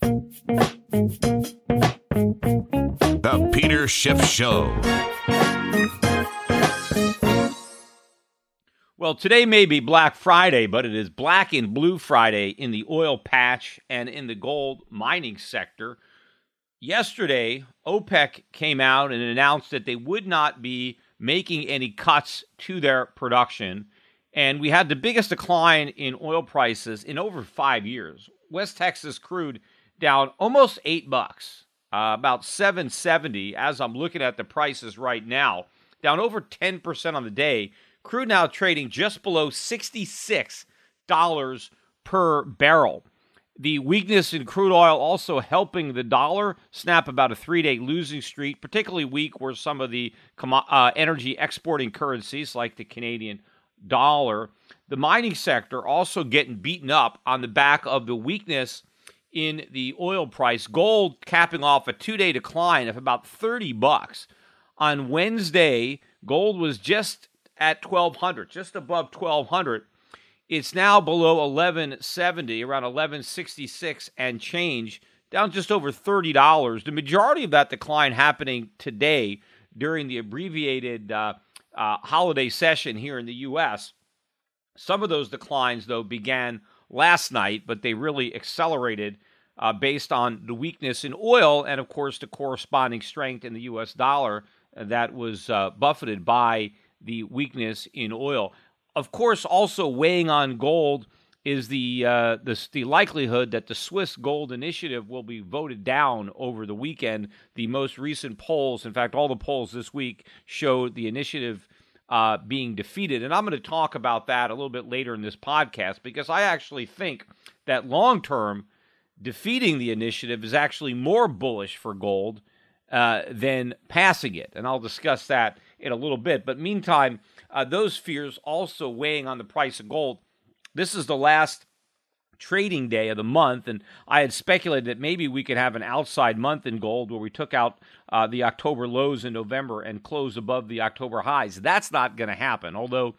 The Peter Schiff Show. Well, today may be Black Friday, but it is Black and Blue Friday in the oil patch and in the gold mining sector. Yesterday, OPEC came out and announced that they would not be making any cuts to their production. And we had the biggest decline in oil prices in over five years. West Texas crude down almost eight bucks, uh, about 770 as I'm looking at the prices right now, down over 10% on the day. Crude now trading just below $66 per barrel. The weakness in crude oil also helping the dollar snap about a three day losing streak. Particularly weak were some of the uh, energy exporting currencies like the Canadian dollar. The mining sector also getting beaten up on the back of the weakness in the oil price. Gold capping off a two-day decline of about 30 bucks. On Wednesday, gold was just at 1200, just above 1200. It's now below 1170, around 1166 and change, down just over $30. The majority of that decline happening today during the abbreviated uh, uh, holiday session here in the U.S. Some of those declines, though, began last night, but they really accelerated uh, based on the weakness in oil and, of course, the corresponding strength in the U.S. dollar that was uh, buffeted by the weakness in oil. Of course, also weighing on gold is the, uh, the, the likelihood that the Swiss Gold Initiative will be voted down over the weekend. The most recent polls, in fact, all the polls this week showed the initiative uh, being defeated. And I'm going to talk about that a little bit later in this podcast because I actually think that long term, defeating the initiative is actually more bullish for gold uh, than passing it. And I'll discuss that in a little bit. But meantime, uh, those fears also weighing on the price of gold. This is the last trading day of the month, and I had speculated that maybe we could have an outside month in gold where we took out uh, the October lows in November and close above the October highs. That's not going to happen, although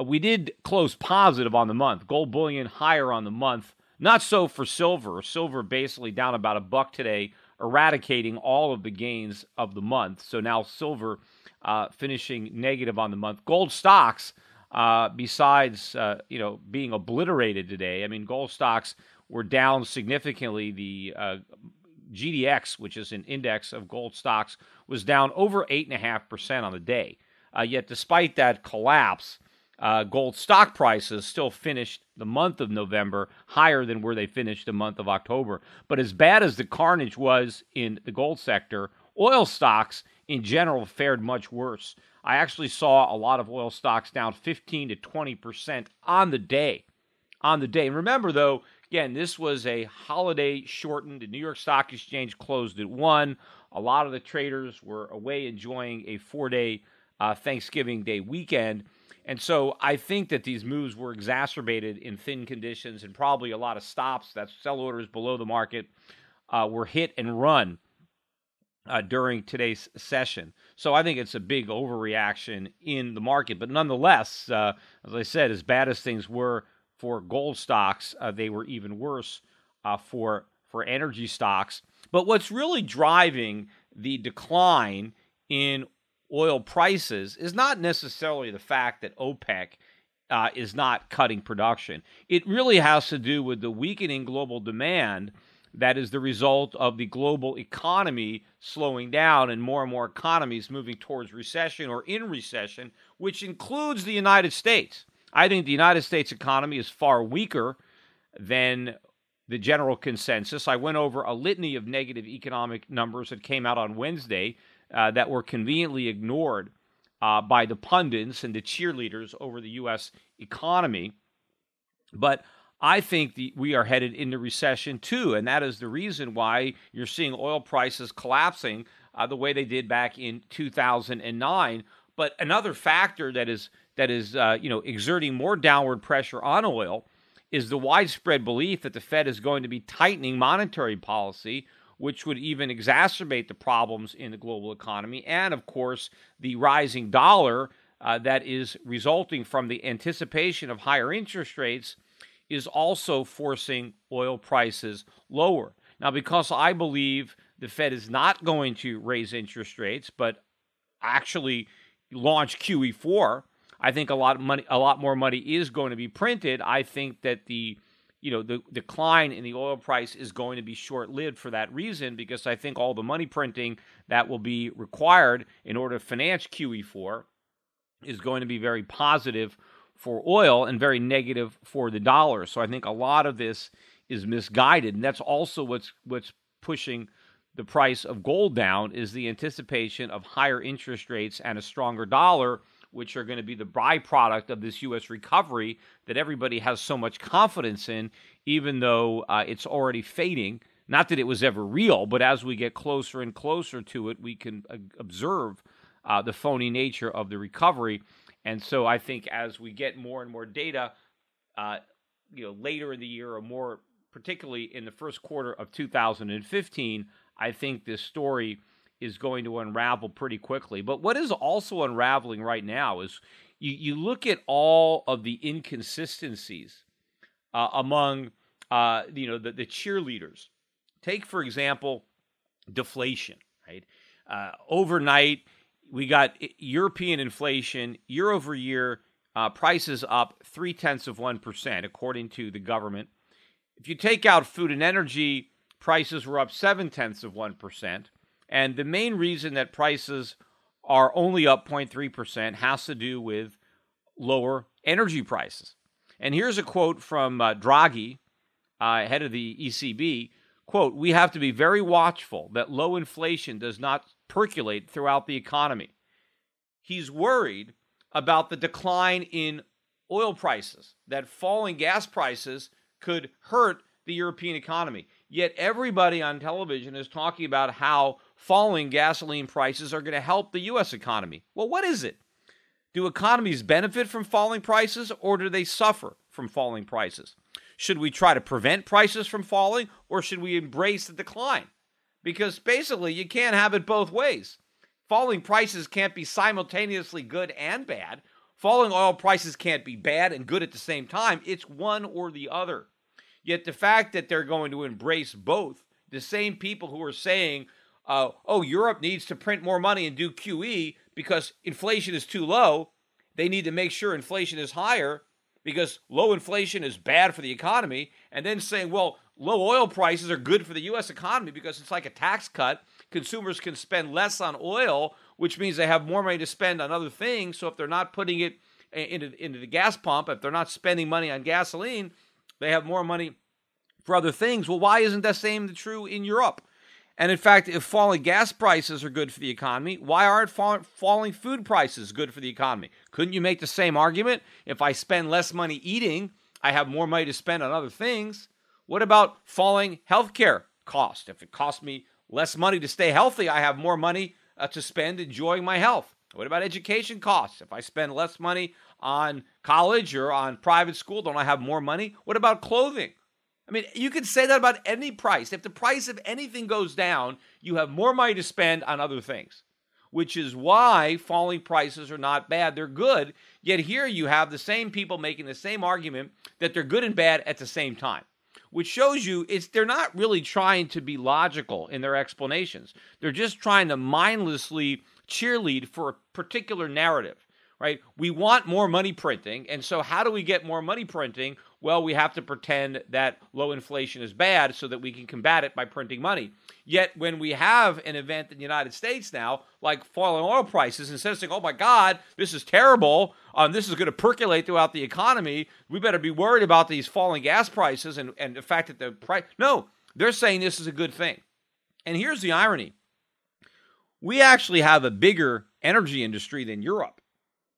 uh, we did close positive on the month. Gold bullion higher on the month. Not so for silver. Silver basically down about a buck today, eradicating all of the gains of the month. So now silver uh, finishing negative on the month. Gold stocks uh, besides uh, you know being obliterated today. I mean, gold stocks were down significantly. The uh, GDX, which is an index of gold stocks, was down over eight and a half percent on the day. Uh, yet, despite that collapse, uh, gold stock prices still finished the month of November higher than where they finished the month of October. But as bad as the carnage was in the gold sector, oil stocks in general fared much worse. I actually saw a lot of oil stocks down 15 to 20% on the day. On the day. And remember, though, again, this was a holiday shortened. The New York Stock Exchange closed at 1. A lot of the traders were away enjoying a four day uh, Thanksgiving Day weekend. And so I think that these moves were exacerbated in thin conditions and probably a lot of stops. That's sell orders below the market uh, were hit and run uh, during today's session. So I think it's a big overreaction in the market. But nonetheless, uh, as I said, as bad as things were for gold stocks, uh, they were even worse uh, for for energy stocks. But what's really driving the decline in oil prices is not necessarily the fact that OPEC uh, is not cutting production. It really has to do with the weakening global demand that is the result of the global economy slowing down and more and more economies moving towards recession or in recession, which includes the United States. I think the United States economy is far weaker than the general consensus. I went over a litany of negative economic numbers that came out on Wednesday uh, that were conveniently ignored uh, by the pundits and the cheerleaders over the U.S. economy. But I think the, we are headed into recession too, and that is the reason why you're seeing oil prices collapsing uh, the way they did back in 2009. But another factor that is that is uh, you know exerting more downward pressure on oil is the widespread belief that the Fed is going to be tightening monetary policy, which would even exacerbate the problems in the global economy, and of course the rising dollar uh, that is resulting from the anticipation of higher interest rates is also forcing oil prices lower. Now, because I believe the Fed is not going to raise interest rates, but actually launch QE4, I think a lot of money, a lot more money is going to be printed. I think that the you know the decline in the oil price is going to be short-lived for that reason because I think all the money printing that will be required in order to finance QE4 is going to be very positive for oil and very negative for the dollar. So I think a lot of this is misguided, and that's also what's what's pushing the price of gold down is the anticipation of higher interest rates and a stronger dollar, which are going to be the byproduct of this U.S. recovery that everybody has so much confidence in, even though uh, it's already fading. Not that it was ever real, but as we get closer and closer to it, we can uh, observe uh, the phony nature of the recovery. And so I think as we get more and more data, uh, you know, later in the year or more, particularly in the first quarter of 2015, I think this story is going to unravel pretty quickly. But what is also unraveling right now is you, you look at all of the inconsistencies uh, among uh, you know the, the cheerleaders. Take for example deflation, right? Uh, overnight, we got European inflation year over year, uh, prices up three tenths of 1%, according to the government. If you take out food and energy, prices were up seven tenths of 1%. And the main reason that prices are only up 0.3% has to do with lower energy prices. And here's a quote from uh, Draghi, uh, head of the ECB. Quote, we have to be very watchful that low inflation does not percolate throughout the economy. He's worried about the decline in oil prices, that falling gas prices could hurt the European economy. Yet everybody on television is talking about how falling gasoline prices are going to help the U.S. economy. Well, what is it? Do economies benefit from falling prices or do they suffer from falling prices? Should we try to prevent prices from falling or should we embrace the decline? because basically you can't have it both ways. Falling prices can't be simultaneously good and bad. Falling oil prices can't be bad and good at the same time. It's one or the other. Yet the fact that they're going to embrace both, the same people who are saying, uh, oh, Europe needs to print more money and do QE because inflation is too low, they need to make sure inflation is higher because low inflation is bad for the economy, and then saying, well, low oil prices are good for the U.S. economy because it's like a tax cut. Consumers can spend less on oil, which means they have more money to spend on other things. So if they're not putting it into, into the gas pump, if they're not spending money on gasoline, they have more money for other things. Well, why isn't that same true in Europe? And in fact, if falling gas prices are good for the economy, why aren't fall- falling food prices good for the economy? Couldn't you make the same argument? If I spend less money eating, I have more money to spend on other things. What about falling healthcare cost? If it costs me less money to stay healthy, I have more money uh, to spend enjoying my health. What about education costs? If I spend less money on college or on private school, don't I have more money? What about clothing? I mean, you could say that about any price. If the price of anything goes down, you have more money to spend on other things, which is why falling prices are not bad. They're good. Yet here you have the same people making the same argument that they're good and bad at the same time, which shows you it's they're not really trying to be logical in their explanations. They're just trying to mindlessly cheerlead for a particular narrative right? We want more money printing. And so, how do we get more money printing? Well, we have to pretend that low inflation is bad so that we can combat it by printing money. Yet, when we have an event in the United States now, like falling oil prices, instead of saying, oh my God, this is terrible, um, this is going to percolate throughout the economy, we better be worried about these falling gas prices and, and the fact that the price. No, they're saying this is a good thing. And here's the irony we actually have a bigger energy industry than Europe.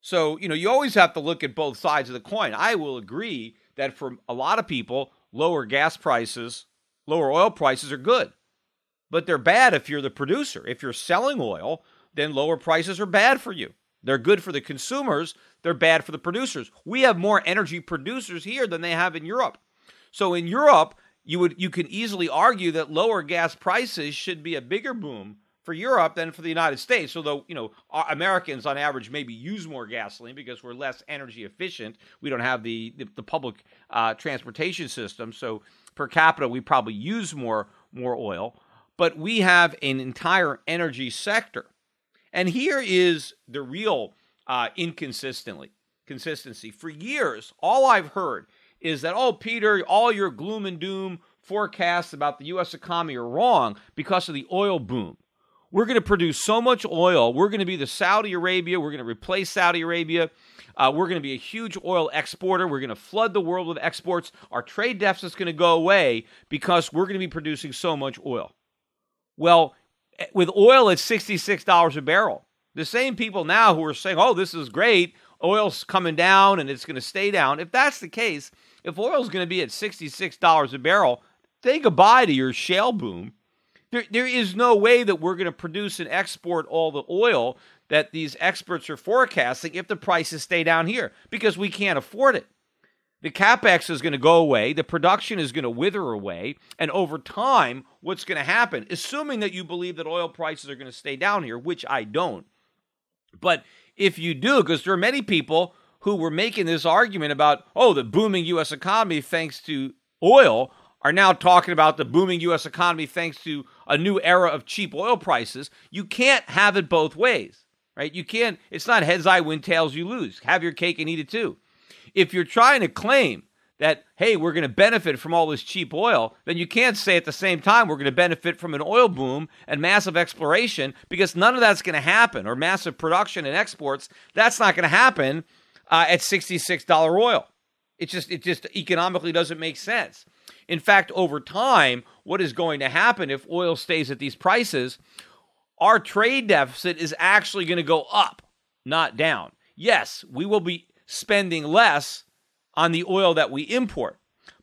So, you know, you always have to look at both sides of the coin. I will agree that for a lot of people, lower gas prices, lower oil prices are good. But they're bad if you're the producer. If you're selling oil, then lower prices are bad for you. They're good for the consumers, they're bad for the producers. We have more energy producers here than they have in Europe. So in Europe, you would you can easily argue that lower gas prices should be a bigger boom for Europe than for the United States. Although, you know, Americans on average maybe use more gasoline because we're less energy efficient. We don't have the, the, the public uh, transportation system. So per capita, we probably use more, more oil. But we have an entire energy sector. And here is the real uh, inconsistency. Consistency. For years, all I've heard is that, oh, Peter, all your gloom and doom forecasts about the U.S. economy are wrong because of the oil boom. We're going to produce so much oil. We're going to be the Saudi Arabia. We're going to replace Saudi Arabia. Uh, we're going to be a huge oil exporter. We're going to flood the world with exports. Our trade deficit's going to go away because we're going to be producing so much oil. Well, with oil at $66 a barrel, the same people now who are saying, oh, this is great, oil's coming down and it's going to stay down. If that's the case, if oil's going to be at $66 a barrel, say goodbye to your shale boom there, there is no way that we're going to produce and export all the oil that these experts are forecasting if the prices stay down here because we can't afford it. The capex is going to go away, the production is going to wither away, and over time, what's going to happen, assuming that you believe that oil prices are going to stay down here, which I don't. But if you do, because there are many people who were making this argument about, oh, the booming U.S. economy thanks to oil, are now talking about the booming U.S. economy thanks to a new era of cheap oil prices. You can't have it both ways, right? You can't, it's not heads I win, tails you lose. Have your cake and eat it too. If you're trying to claim that, hey, we're going to benefit from all this cheap oil, then you can't say at the same time we're going to benefit from an oil boom and massive exploration because none of that's going to happen, or massive production and exports. That's not going to happen uh, at $66 oil. It just, it just economically doesn't make sense. In fact, over time, what is going to happen if oil stays at these prices? Our trade deficit is actually going to go up, not down. Yes, we will be spending less on the oil that we import,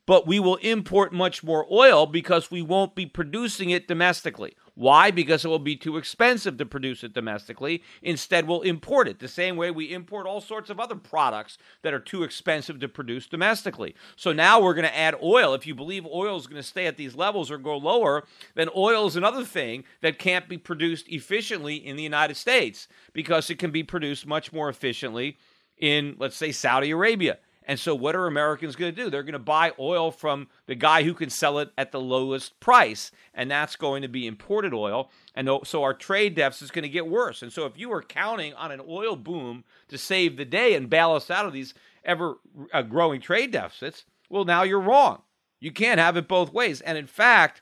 but we will import much more oil because we won't be producing it domestically. Why? Because it will be too expensive to produce it domestically. Instead, we'll import it the same way we import all sorts of other products that are too expensive to produce domestically. So now we're going to add oil. If you believe oil is going to stay at these levels or go lower, then oil is another thing that can't be produced efficiently in the United States because it can be produced much more efficiently in, let's say, Saudi Arabia. And so, what are Americans going to do? They're going to buy oil from the guy who can sell it at the lowest price, and that's going to be imported oil. And so, our trade deficit is going to get worse. And so, if you were counting on an oil boom to save the day and bail us out of these ever uh, growing trade deficits, well, now you're wrong. You can't have it both ways. And in fact,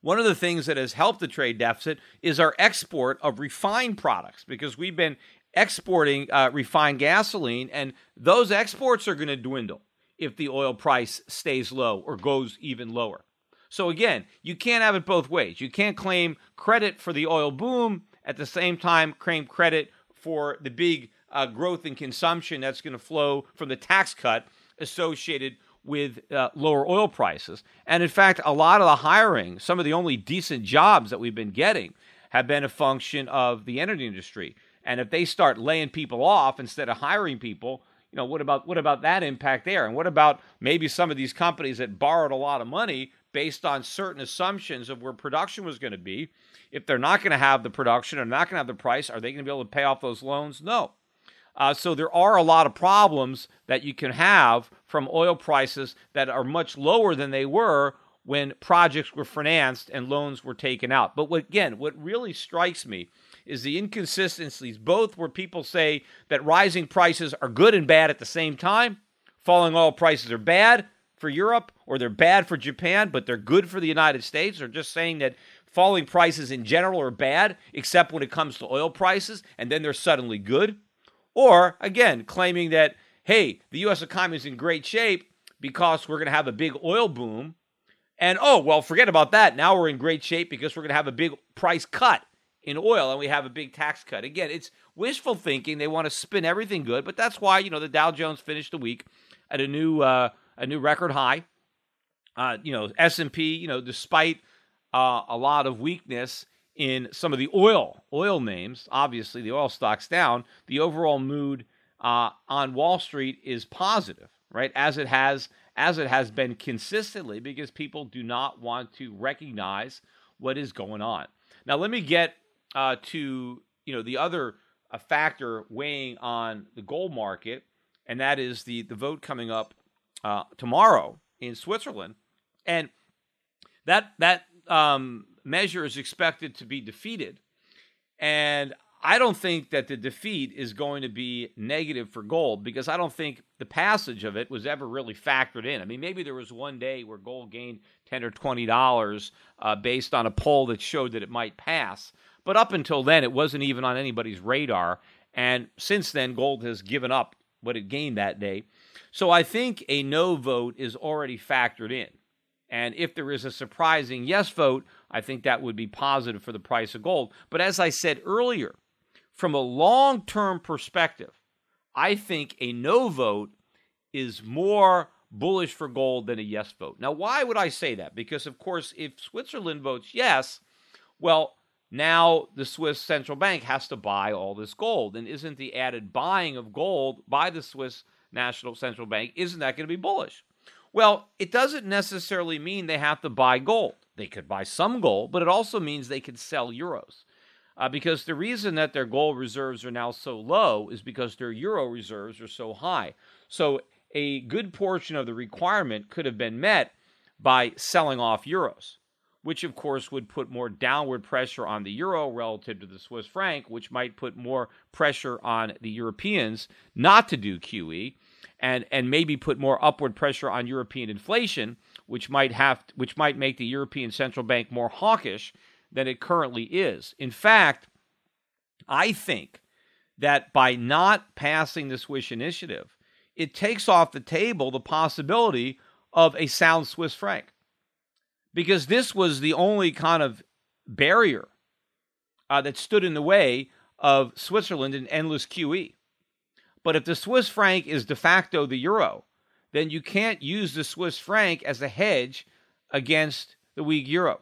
one of the things that has helped the trade deficit is our export of refined products because we've been exporting uh, refined gasoline, and those exports are going to dwindle if the oil price stays low or goes even lower. So, again, you can't have it both ways. You can't claim credit for the oil boom at the same time claim credit for the big uh, growth in consumption that's going to flow from the tax cut associated with uh, lower oil prices. And in fact, a lot of the hiring, some of the only decent jobs that we've been getting, have been a function of the energy industry. And if they start laying people off instead of hiring people, you know, what about what about that impact there? And what about maybe some of these companies that borrowed a lot of money based on certain assumptions of where production was going to be? If they're not going to have the production or not going to have the price, are they going to be able to pay off those loans? No. Uh, so there are a lot of problems that you can have from oil prices that are much lower than they were when projects were financed and loans were taken out. But what, again, what really strikes me is the inconsistencies, both where people say that rising prices are good and bad at the same time, falling oil prices are bad for Europe or they're bad for Japan, but they're good for the United States, or just saying that falling prices in general are bad, except when it comes to oil prices, and then they're suddenly good. Or, again, claiming that, hey, the U.S. economy is in great shape because we're going to have a big oil boom. And, oh, well, forget about that. Now we're in great shape because we're going to have a big price cut in oil and we have a big tax cut. Again, it's wishful thinking. They want to spin everything good, but that's why, you know, the Dow Jones finished the week at a new uh, a new record high. Uh, you know, S&P, you know, despite uh, a lot of weakness in some of the oil oil names. Obviously, the oil stocks down. The overall mood uh, on Wall Street is positive, right? As it has as it has been consistently, because people do not want to recognize what is going on. Now, let me get uh, to you know the other a factor weighing on the gold market, and that is the the vote coming up uh, tomorrow in Switzerland, and that that um, measure is expected to be defeated. And I don't think that the defeat is going to be negative for gold because I don't think the passage of it was ever really factored in. I mean, maybe there was one day where gold gained ten or twenty dollars uh, based on a poll that showed that it might pass, but up until then, it wasn't even on anybody's radar. And since then, gold has given up what it gained that day. So I think a no vote is already factored in. And if there is a surprising yes vote, I think that would be positive for the price of gold. But as I said earlier, from a long term perspective, I think a no vote is more bullish for gold than a yes vote. Now, why would I say that? Because, of course, if Switzerland votes yes, well, now the Swiss central bank has to buy all this gold. And isn't the added buying of gold by the Swiss National Central Bank, isn't that going to be bullish? Well, it doesn't necessarily mean they have to buy gold. They could buy some gold, but it also means they could sell euros. Uh, because the reason that their gold reserves are now so low is because their euro reserves are so high. So a good portion of the requirement could have been met by selling off euros, which of course would put more downward pressure on the euro relative to the Swiss franc, which might put more pressure on the Europeans not to do QE and and maybe put more upward pressure on European inflation, which might have which might make the European Central Bank more hawkish than it currently is. In fact, I think that by not passing the Swiss initiative, it takes off the table the possibility of a sound Swiss franc. Because this was the only kind of barrier uh, that stood in the way of Switzerland and endless QE. But if the Swiss franc is de facto the euro, then you can't use the Swiss franc as a hedge against the weak euro.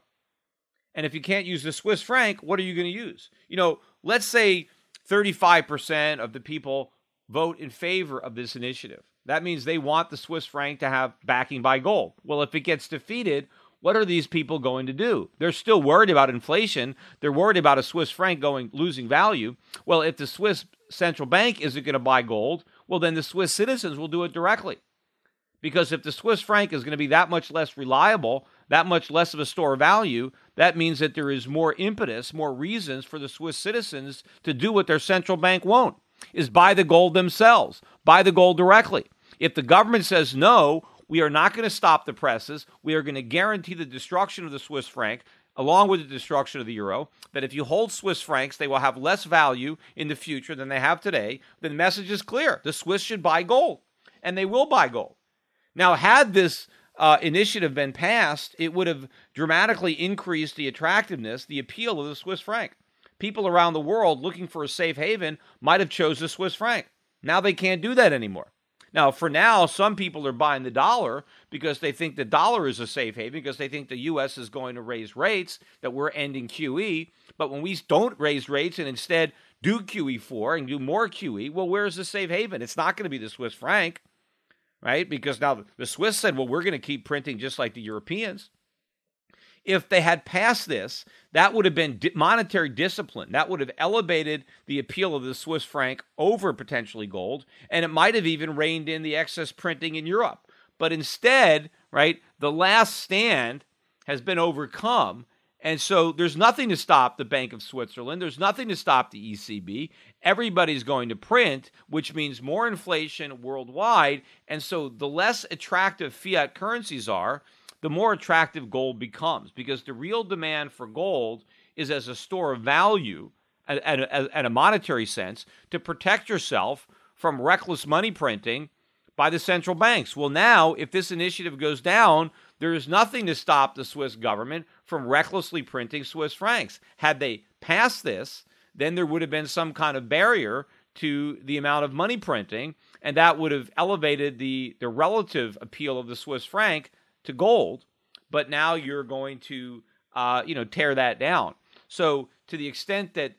And if you can't use the Swiss franc, what are you going to use? You know, let's say 35% of the people vote in favor of this initiative. That means they want the Swiss franc to have backing by gold. Well, if it gets defeated, what are these people going to do? They're still worried about inflation. They're worried about a Swiss franc going losing value. Well, if the Swiss central bank isn't going to buy gold, well, then the Swiss citizens will do it directly. Because if the Swiss franc is going to be that much less reliable, that much less of a store of value, that means that there is more impetus, more reasons for the Swiss citizens to do what their central bank won't, is buy the gold themselves, buy the gold directly. If the government says no, we are not going to stop the presses. We are going to guarantee the destruction of the Swiss franc along with the destruction of the euro, that if you hold Swiss francs, they will have less value in the future than they have today, the message is clear. The Swiss should buy gold, and they will buy gold. Now, had this uh, initiative been passed, it would have dramatically increased the attractiveness, the appeal of the Swiss franc. People around the world looking for a safe haven might have chose the Swiss franc. Now they can't do that anymore. Now, for now, some people are buying the dollar because they think the dollar is a safe haven because they think the U.S. is going to raise rates, that we're ending QE. But when we don't raise rates and instead do QE4 and do more QE, well, where's the safe haven? It's not going to be the Swiss franc, right? Because now the Swiss said, well, we're going to keep printing just like the Europeans. If they had passed this, that would have been monetary discipline. That would have elevated the appeal of the Swiss franc over potentially gold, and it might have even reined in the excess printing in Europe. But instead, right, the last stand has been overcome and so there's nothing to stop the Bank of Switzerland. There's nothing to stop the ECB. Everybody's going to print, which means more inflation worldwide. And so the less attractive fiat currencies are, the more attractive gold becomes because the real demand for gold is as a store of value at a monetary sense to protect yourself from reckless money printing by the central banks. Well, now, if this initiative goes down, there is nothing to stop the Swiss government from recklessly printing Swiss francs. Had they passed this, then there would have been some kind of barrier to the amount of money printing, and that would have elevated the, the relative appeal of the Swiss franc to gold. But now you're going to, uh, you know, tear that down. So to the extent that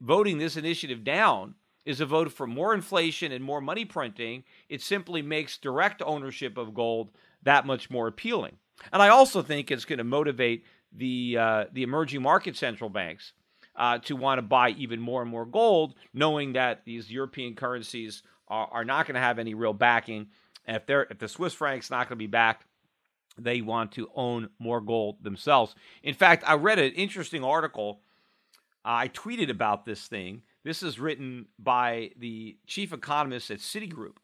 voting this initiative down is a vote for more inflation and more money printing, it simply makes direct ownership of gold that much more appealing. And I also think it's going to motivate the uh, the emerging market central banks uh, to want to buy even more and more gold, knowing that these European currencies are, are not going to have any real backing. And if they're if the Swiss franc's not going to be backed, they want to own more gold themselves. In fact, I read an interesting article. I tweeted about this thing. This is written by the chief economist at Citigroup,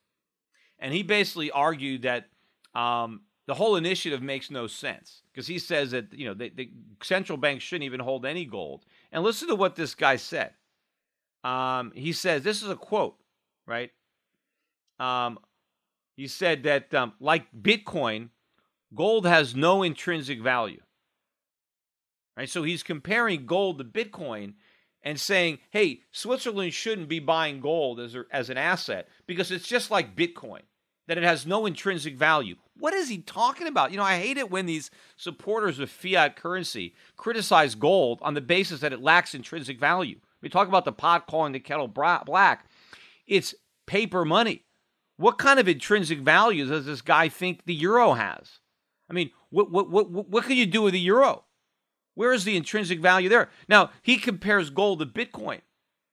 and he basically argued that um, the whole initiative makes no sense because he says that you know the, the, central banks shouldn't even hold any gold. And listen to what this guy said. Um, he says this is a quote, right? Um, he said that um, like Bitcoin, gold has no intrinsic value. Right, so he's comparing gold to Bitcoin and saying, "Hey, Switzerland shouldn't be buying gold as a, as an asset because it's just like Bitcoin." that it has no intrinsic value. What is he talking about? You know, I hate it when these supporters of fiat currency criticize gold on the basis that it lacks intrinsic value. We talk about the pot calling the kettle black. It's paper money. What kind of intrinsic value does this guy think the euro has? I mean, what what what what can you do with the euro? Where is the intrinsic value there? Now he compares gold to Bitcoin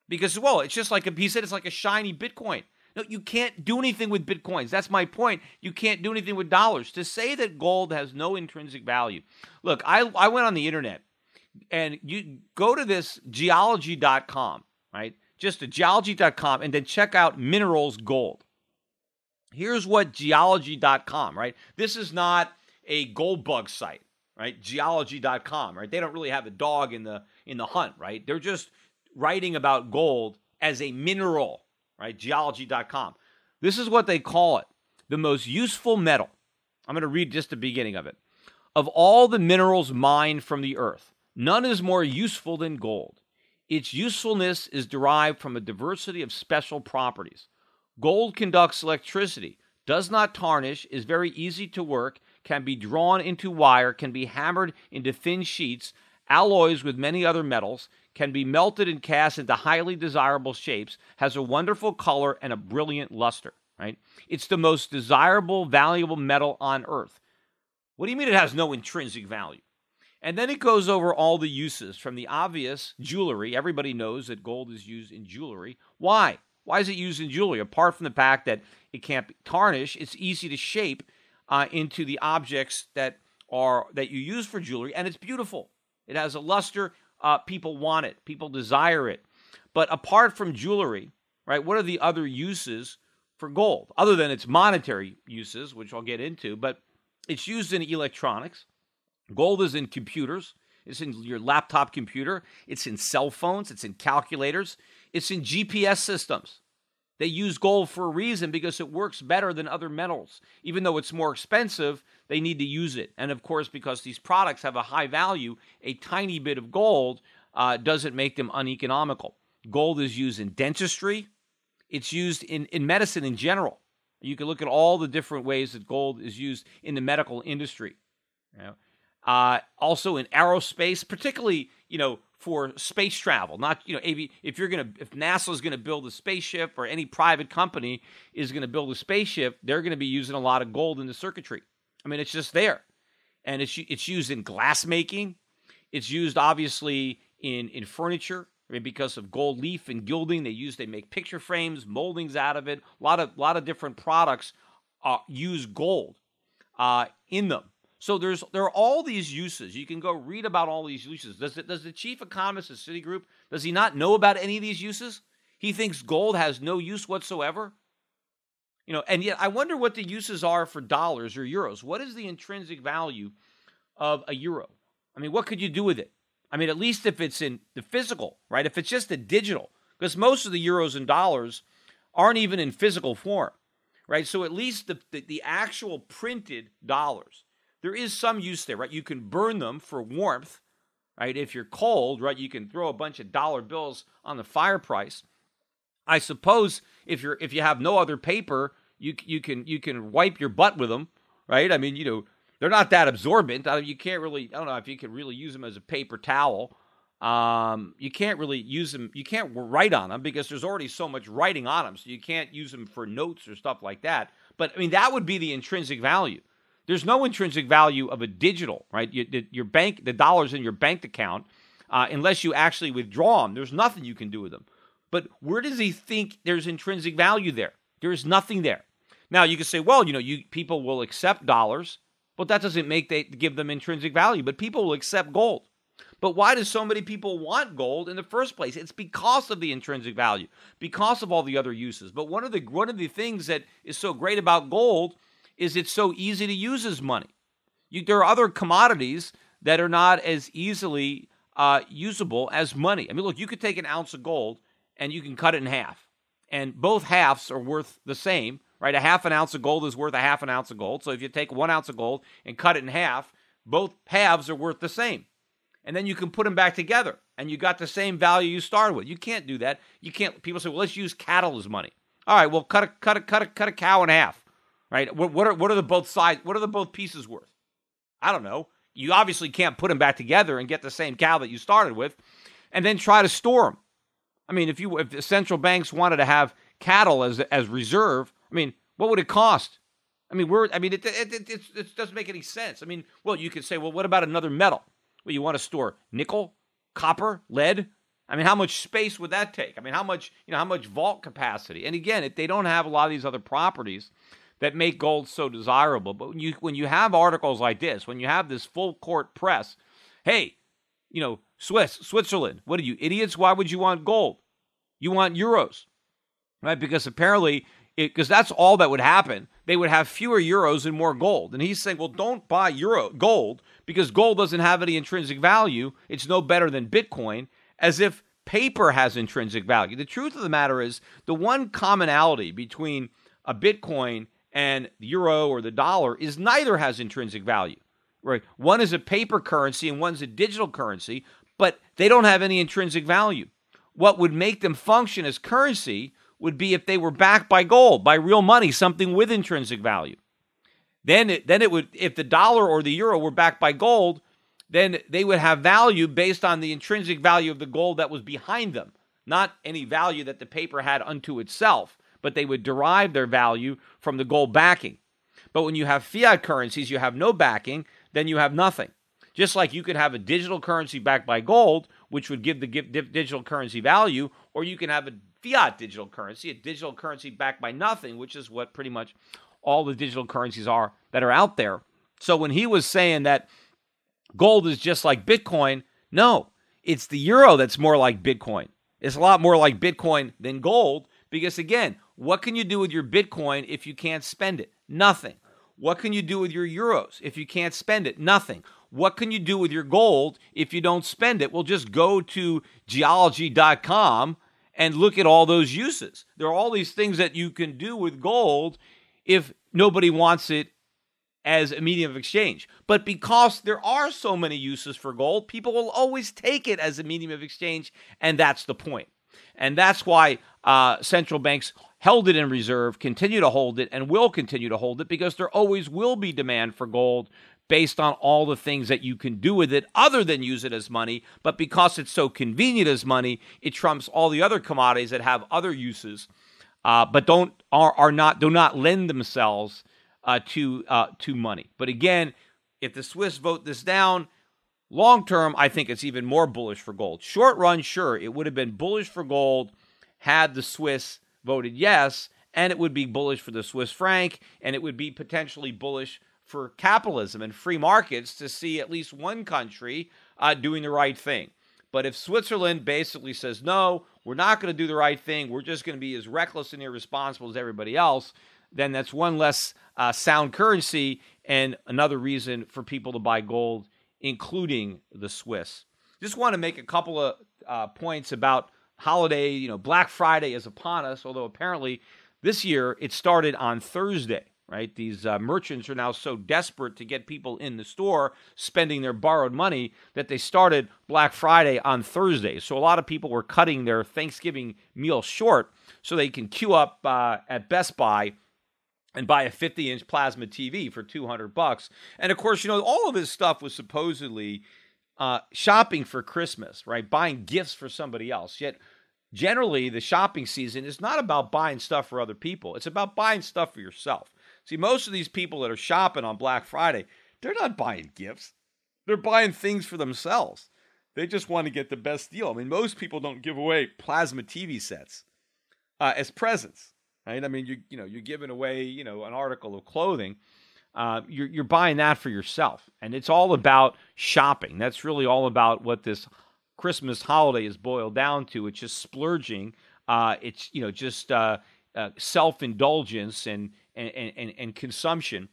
because well, it's just like a, he said it's like a shiny Bitcoin. No, you can't do anything with bitcoins. That's my point. You can't do anything with dollars. To say that gold has no intrinsic value. Look, I, I went on the internet and you go to this geology.com, right? Just to geology.com and then check out minerals gold. Here's what geology.com, right? This is not a gold bug site, right? Geology.com, right? They don't really have a dog in the in the hunt, right? They're just writing about gold as a mineral, right? Geology.com. This is what they call it the most useful metal. I'm going to read just the beginning of it. Of all the minerals mined from the earth, none is more useful than gold. Its usefulness is derived from a diversity of special properties. Gold conducts electricity, does not tarnish, is very easy to work, can be drawn into wire, can be hammered into thin sheets, alloys with many other metals, can be melted and cast into highly desirable shapes, has a wonderful color and a brilliant luster, right? It's the most desirable, valuable metal on earth. What do you mean it has no intrinsic value? And then it goes over all the uses from the obvious jewelry. Everybody knows that gold is used in jewelry. Why? Why is it used in jewelry? Apart from the fact that it can't tarnish, it's easy to shape uh, into the objects that are that you use for jewelry, and it's beautiful. It has a luster. Uh, people want it. People desire it. But apart from jewelry, right? What are the other uses for gold other than its monetary uses, which I'll get into? But it's used in electronics. Gold is in computers. It's in your laptop computer. It's in cell phones. It's in calculators. It's in GPS systems. They use gold for a reason because it works better than other metals. Even though it's more expensive, they need to use it. And of course, because these products have a high value, a tiny bit of gold uh, doesn't make them uneconomical. Gold is used in dentistry, it's used in, in medicine in general. You can look at all the different ways that gold is used in the medical industry. You know? uh, also in aerospace, particularly you know for space travel. Not you know if you're gonna if NASA is gonna build a spaceship or any private company is gonna build a spaceship, they're gonna be using a lot of gold in the circuitry. I mean, it's just there, and it's it's used in glass making. It's used obviously in in furniture. I mean, because of gold leaf and gilding, they use they make picture frames, moldings out of it. A lot of lot of different products uh, use gold uh, in them. So there's there are all these uses. You can go read about all these uses. Does it, does the chief economist of Citigroup does he not know about any of these uses? He thinks gold has no use whatsoever. You know, and yet I wonder what the uses are for dollars or euros. What is the intrinsic value of a euro? I mean, what could you do with it? I mean, at least if it's in the physical, right? If it's just the digital, because most of the euros and dollars aren't even in physical form, right? So at least the, the, the actual printed dollars there is some use there, right? You can burn them for warmth, right? If you're cold, right, you can throw a bunch of dollar bills on the fireplace. I suppose if you're if you have no other paper, you you can you can wipe your butt with them, right? I mean, you know, they're not that absorbent. I mean, you can't really I don't know if you can really use them as a paper towel. Um, you can't really use them. You can't write on them because there's already so much writing on them, so you can't use them for notes or stuff like that. But I mean, that would be the intrinsic value. There's no intrinsic value of a digital, right? You, your bank, the dollars in your bank account, uh, unless you actually withdraw them. There's nothing you can do with them. But where does he think there's intrinsic value there? There is nothing there. Now you can say, well, you know, you people will accept dollars, but that doesn't make they give them intrinsic value. But people will accept gold. But why do so many people want gold in the first place? It's because of the intrinsic value, because of all the other uses. But one of the one of the things that is so great about gold is it's so easy to use as money. You, there are other commodities that are not as easily uh, usable as money. I mean, look, you could take an ounce of gold and you can cut it in half, and both halves are worth the same, right? A half an ounce of gold is worth a half an ounce of gold. So if you take one ounce of gold and cut it in half, both halves are worth the same. And then you can put them back together and you got the same value you started with. You can't do that. You can't. People say, well, let's use cattle as money. All right, well, cut a, cut a, cut a, cut a cow in half right? What, what are what are the both sides? What are the both pieces worth? I don't know. You obviously can't put them back together and get the same cow that you started with, and then try to store them. I mean, if you if the central banks wanted to have cattle as as reserve, I mean, what would it cost? I mean, we're I mean, it it, it, it, it doesn't make any sense. I mean, well, you could say, well, what about another metal? Well, you want to store nickel, copper, lead. I mean, how much space would that take? I mean, how much you know, how much vault capacity? And again, if they don't have a lot of these other properties, that make gold so desirable. But when you when you have articles like this, when you have this full court press, hey, you know, Swiss, Switzerland, what are you idiots? Why would you want gold? You want euros, right? Because apparently, because that's all that would happen. They would have fewer euros and more gold. And he's saying, well, don't buy euro gold because gold doesn't have any intrinsic value. It's no better than Bitcoin, as if paper has intrinsic value. The truth of the matter is, the one commonality between a Bitcoin and the euro or the dollar is neither has intrinsic value. Right? One is a paper currency and one's a digital currency, but they don't have any intrinsic value. What would make them function as currency would be if they were backed by gold, by real money, something with intrinsic value. Then it, then it would if the dollar or the euro were backed by gold, then they would have value based on the intrinsic value of the gold that was behind them, not any value that the paper had unto itself but they would derive their value from the gold backing. But when you have fiat currencies, you have no backing, then you have nothing. Just like you could have a digital currency backed by gold, which would give the digital currency value, or you can have a fiat digital currency, a digital currency backed by nothing, which is what pretty much all the digital currencies are that are out there. So when he was saying that gold is just like Bitcoin, no, it's the euro that's more like Bitcoin. It's a lot more like Bitcoin than gold because, again, what can you do with your Bitcoin if you can't spend it? Nothing. What can you do with your euros if you can't spend it? Nothing. What can you do with your gold if you don't spend it? Well, just go to geology.com and look at all those uses. There are all these things that you can do with gold if nobody wants it as a medium of exchange. But because there are so many uses for gold, people will always take it as a medium of exchange, and that's the point. And that's why uh, central banks held it in reserve, continue to hold it, and will continue to hold it because there always will be demand for gold based on all the things that you can do with it other than use it as money. But because it's so convenient as money, it trumps all the other commodities that have other uses, uh, but don't are, are not do not lend themselves uh, to uh, to money. But again, if the Swiss vote this down, long term, I think it's even more bullish for gold. Short run, sure, it would have been bullish for gold had the Swiss voted yes, and it would be bullish for the Swiss franc, and it would be potentially bullish for capitalism and free markets to see at least one country uh, doing the right thing. But if Switzerland basically says, no, we're not going to do the right thing, we're just going to be as reckless and irresponsible as everybody else, then that's one less uh, sound currency and another reason for people to buy gold, including the Swiss. Just want to make a couple of uh, points about holiday. You know, Black Friday is upon us, although apparently this year it started on Thursday right? These uh, merchants are now so desperate to get people in the store spending their borrowed money that they started Black Friday on Thursday. So a lot of people were cutting their Thanksgiving meal short so they can queue up uh, at Best Buy and buy a 50 inch plasma TV for 200 bucks. And of course, you know, all of this stuff was supposedly uh, shopping for Christmas, right? Buying gifts for somebody else. Yet, generally, the shopping season is not about buying stuff for other people, it's about buying stuff for yourself. See, most of these people that are shopping on Black Friday, they're not buying gifts. They're buying things for themselves. They just want to get the best deal. I mean, most people don't give away plasma TV sets uh, as presents, right? I mean, you you know, you're giving away you know an article of clothing. Uh, you're you're buying that for yourself, and it's all about shopping. That's really all about what this Christmas holiday is boiled down to. It's just splurging. Uh, it's you know just uh, uh, self indulgence and and, and, and consumption,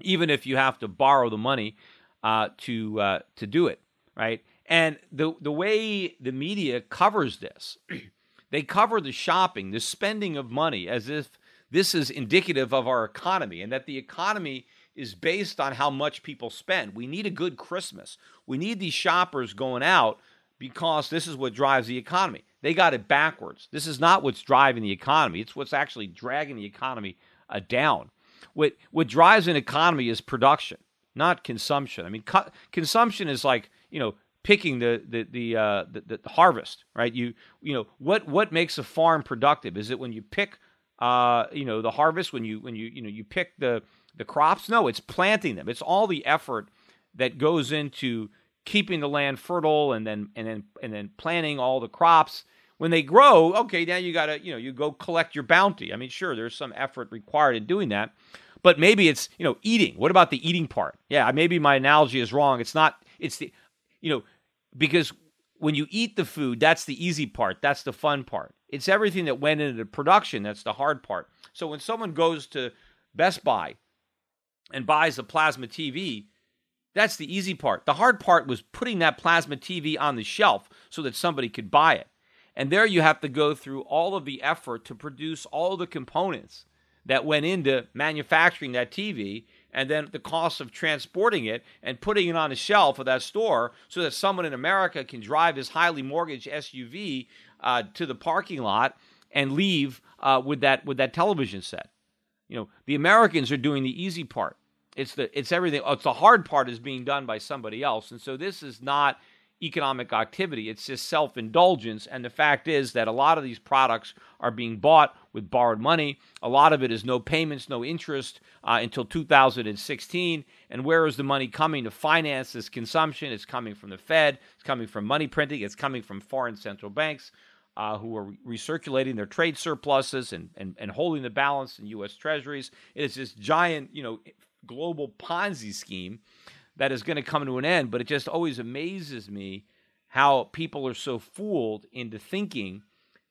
even if you have to borrow the money uh, to uh, to do it, right? And the the way the media covers this, they cover the shopping, the spending of money, as if this is indicative of our economy, and that the economy is based on how much people spend. We need a good Christmas. We need these shoppers going out because this is what drives the economy. They got it backwards. This is not what's driving the economy. It's what's actually dragging the economy uh, down. What what drives an economy is production, not consumption. I mean, co- consumption is like you know picking the the the, uh, the, the harvest, right? You you know what what makes a farm productive? Is it when you pick uh, you know the harvest when you when you you know you pick the the crops? No, it's planting them. It's all the effort that goes into keeping the land fertile and then and then and then planting all the crops when they grow, okay, now you got to, you know, you go collect your bounty. I mean, sure, there's some effort required in doing that, but maybe it's, you know, eating. What about the eating part? Yeah, maybe my analogy is wrong. It's not, it's the, you know, because when you eat the food, that's the easy part. That's the fun part. It's everything that went into the production that's the hard part. So when someone goes to Best Buy and buys a plasma TV, that's the easy part. The hard part was putting that plasma TV on the shelf so that somebody could buy it. And there you have to go through all of the effort to produce all the components that went into manufacturing that TV and then the cost of transporting it and putting it on a shelf of that store so that someone in America can drive his highly mortgaged SUV uh, to the parking lot and leave uh, with that with that television set. You know, the Americans are doing the easy part. It's the it's everything. It's the hard part is being done by somebody else, and so this is not economic activity. It's just self indulgence. And the fact is that a lot of these products are being bought with borrowed money. A lot of it is no payments, no interest uh, until 2016. And where is the money coming to finance this consumption? It's coming from the Fed, it's coming from money printing, it's coming from foreign central banks. Uh, who are recirculating their trade surpluses and, and, and holding the balance in U.S. treasuries. It is this giant, you know, global Ponzi scheme that is going to come to an end. But it just always amazes me how people are so fooled into thinking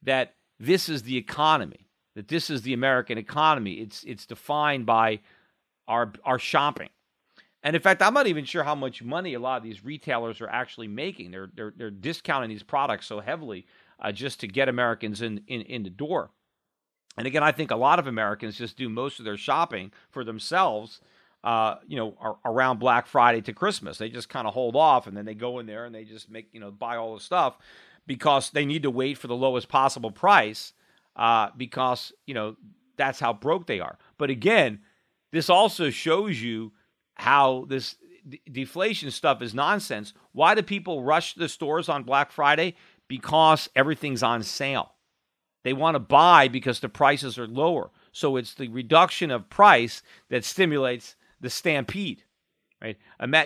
that this is the economy, that this is the American economy. It's it's defined by our our shopping. And in fact, I'm not even sure how much money a lot of these retailers are actually making. They're they're, they're discounting these products so heavily uh, just to get Americans in, in in the door. And again, I think a lot of Americans just do most of their shopping for themselves uh, you know, around Black Friday to Christmas. They just kind of hold off and then they go in there and they just make, you know, buy all the stuff because they need to wait for the lowest possible price uh, because, you know, that's how broke they are. But again, this also shows you how this d- deflation stuff is nonsense. Why do people rush to the stores on Black Friday? Because everything's on sale. They want to buy because the prices are lower. So it's the reduction of price that stimulates the stampede. Right?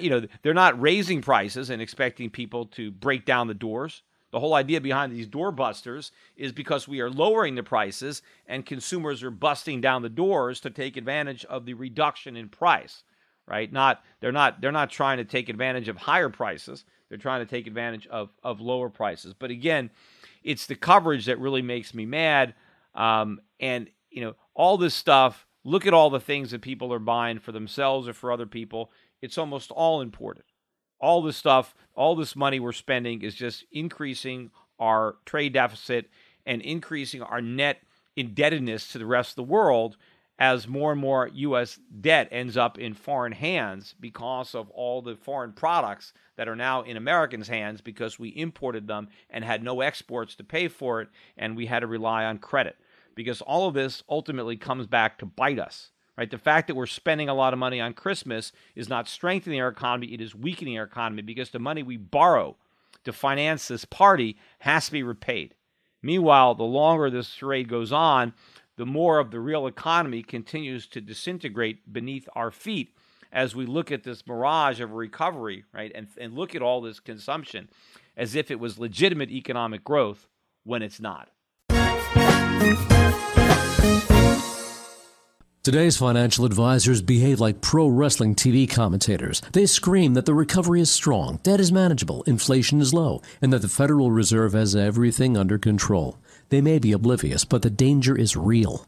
You know, they're not raising prices and expecting people to break down the doors. The whole idea behind these doorbusters is because we are lowering the prices and consumers are busting down the doors to take advantage of the reduction in price, right? Not they're not they're not trying to take advantage of higher prices. They're trying to take advantage of of lower prices. But again, it's the coverage that really makes me mad. Um, and you know all this stuff. Look at all the things that people are buying for themselves or for other people. It's almost all imported all this stuff, all this money we're spending is just increasing our trade deficit and increasing our net indebtedness to the rest of the world as more and more U.S. debt ends up in foreign hands because of all the foreign products that are now in Americans' hands because we imported them and had no exports to pay for it and we had to rely on credit. Because all of this ultimately comes back to bite us right? The fact that we're spending a lot of money on Christmas is not strengthening our economy, it is weakening our economy because the money we borrow to finance this party has to be repaid. Meanwhile, the longer this charade goes on, the more of the real economy continues to disintegrate beneath our feet as we look at this mirage of recovery, right? And, and look at all this consumption as if it was legitimate economic growth when it's not. Today's financial advisors behave like pro wrestling TV commentators. They scream that the recovery is strong, debt is manageable, inflation is low, and that the Federal Reserve has everything under control. They may be oblivious, but the danger is real.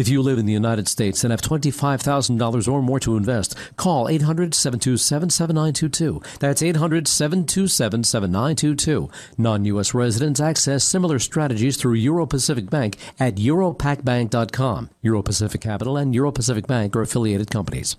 If you live in the United States and have $25,000 or more to invest, call 800 727 7922. That's 800 727 7922. Non U.S. residents access similar strategies through Euro Pacific Bank at europacbank.com. Euro Pacific Capital and Euro Pacific Bank are affiliated companies.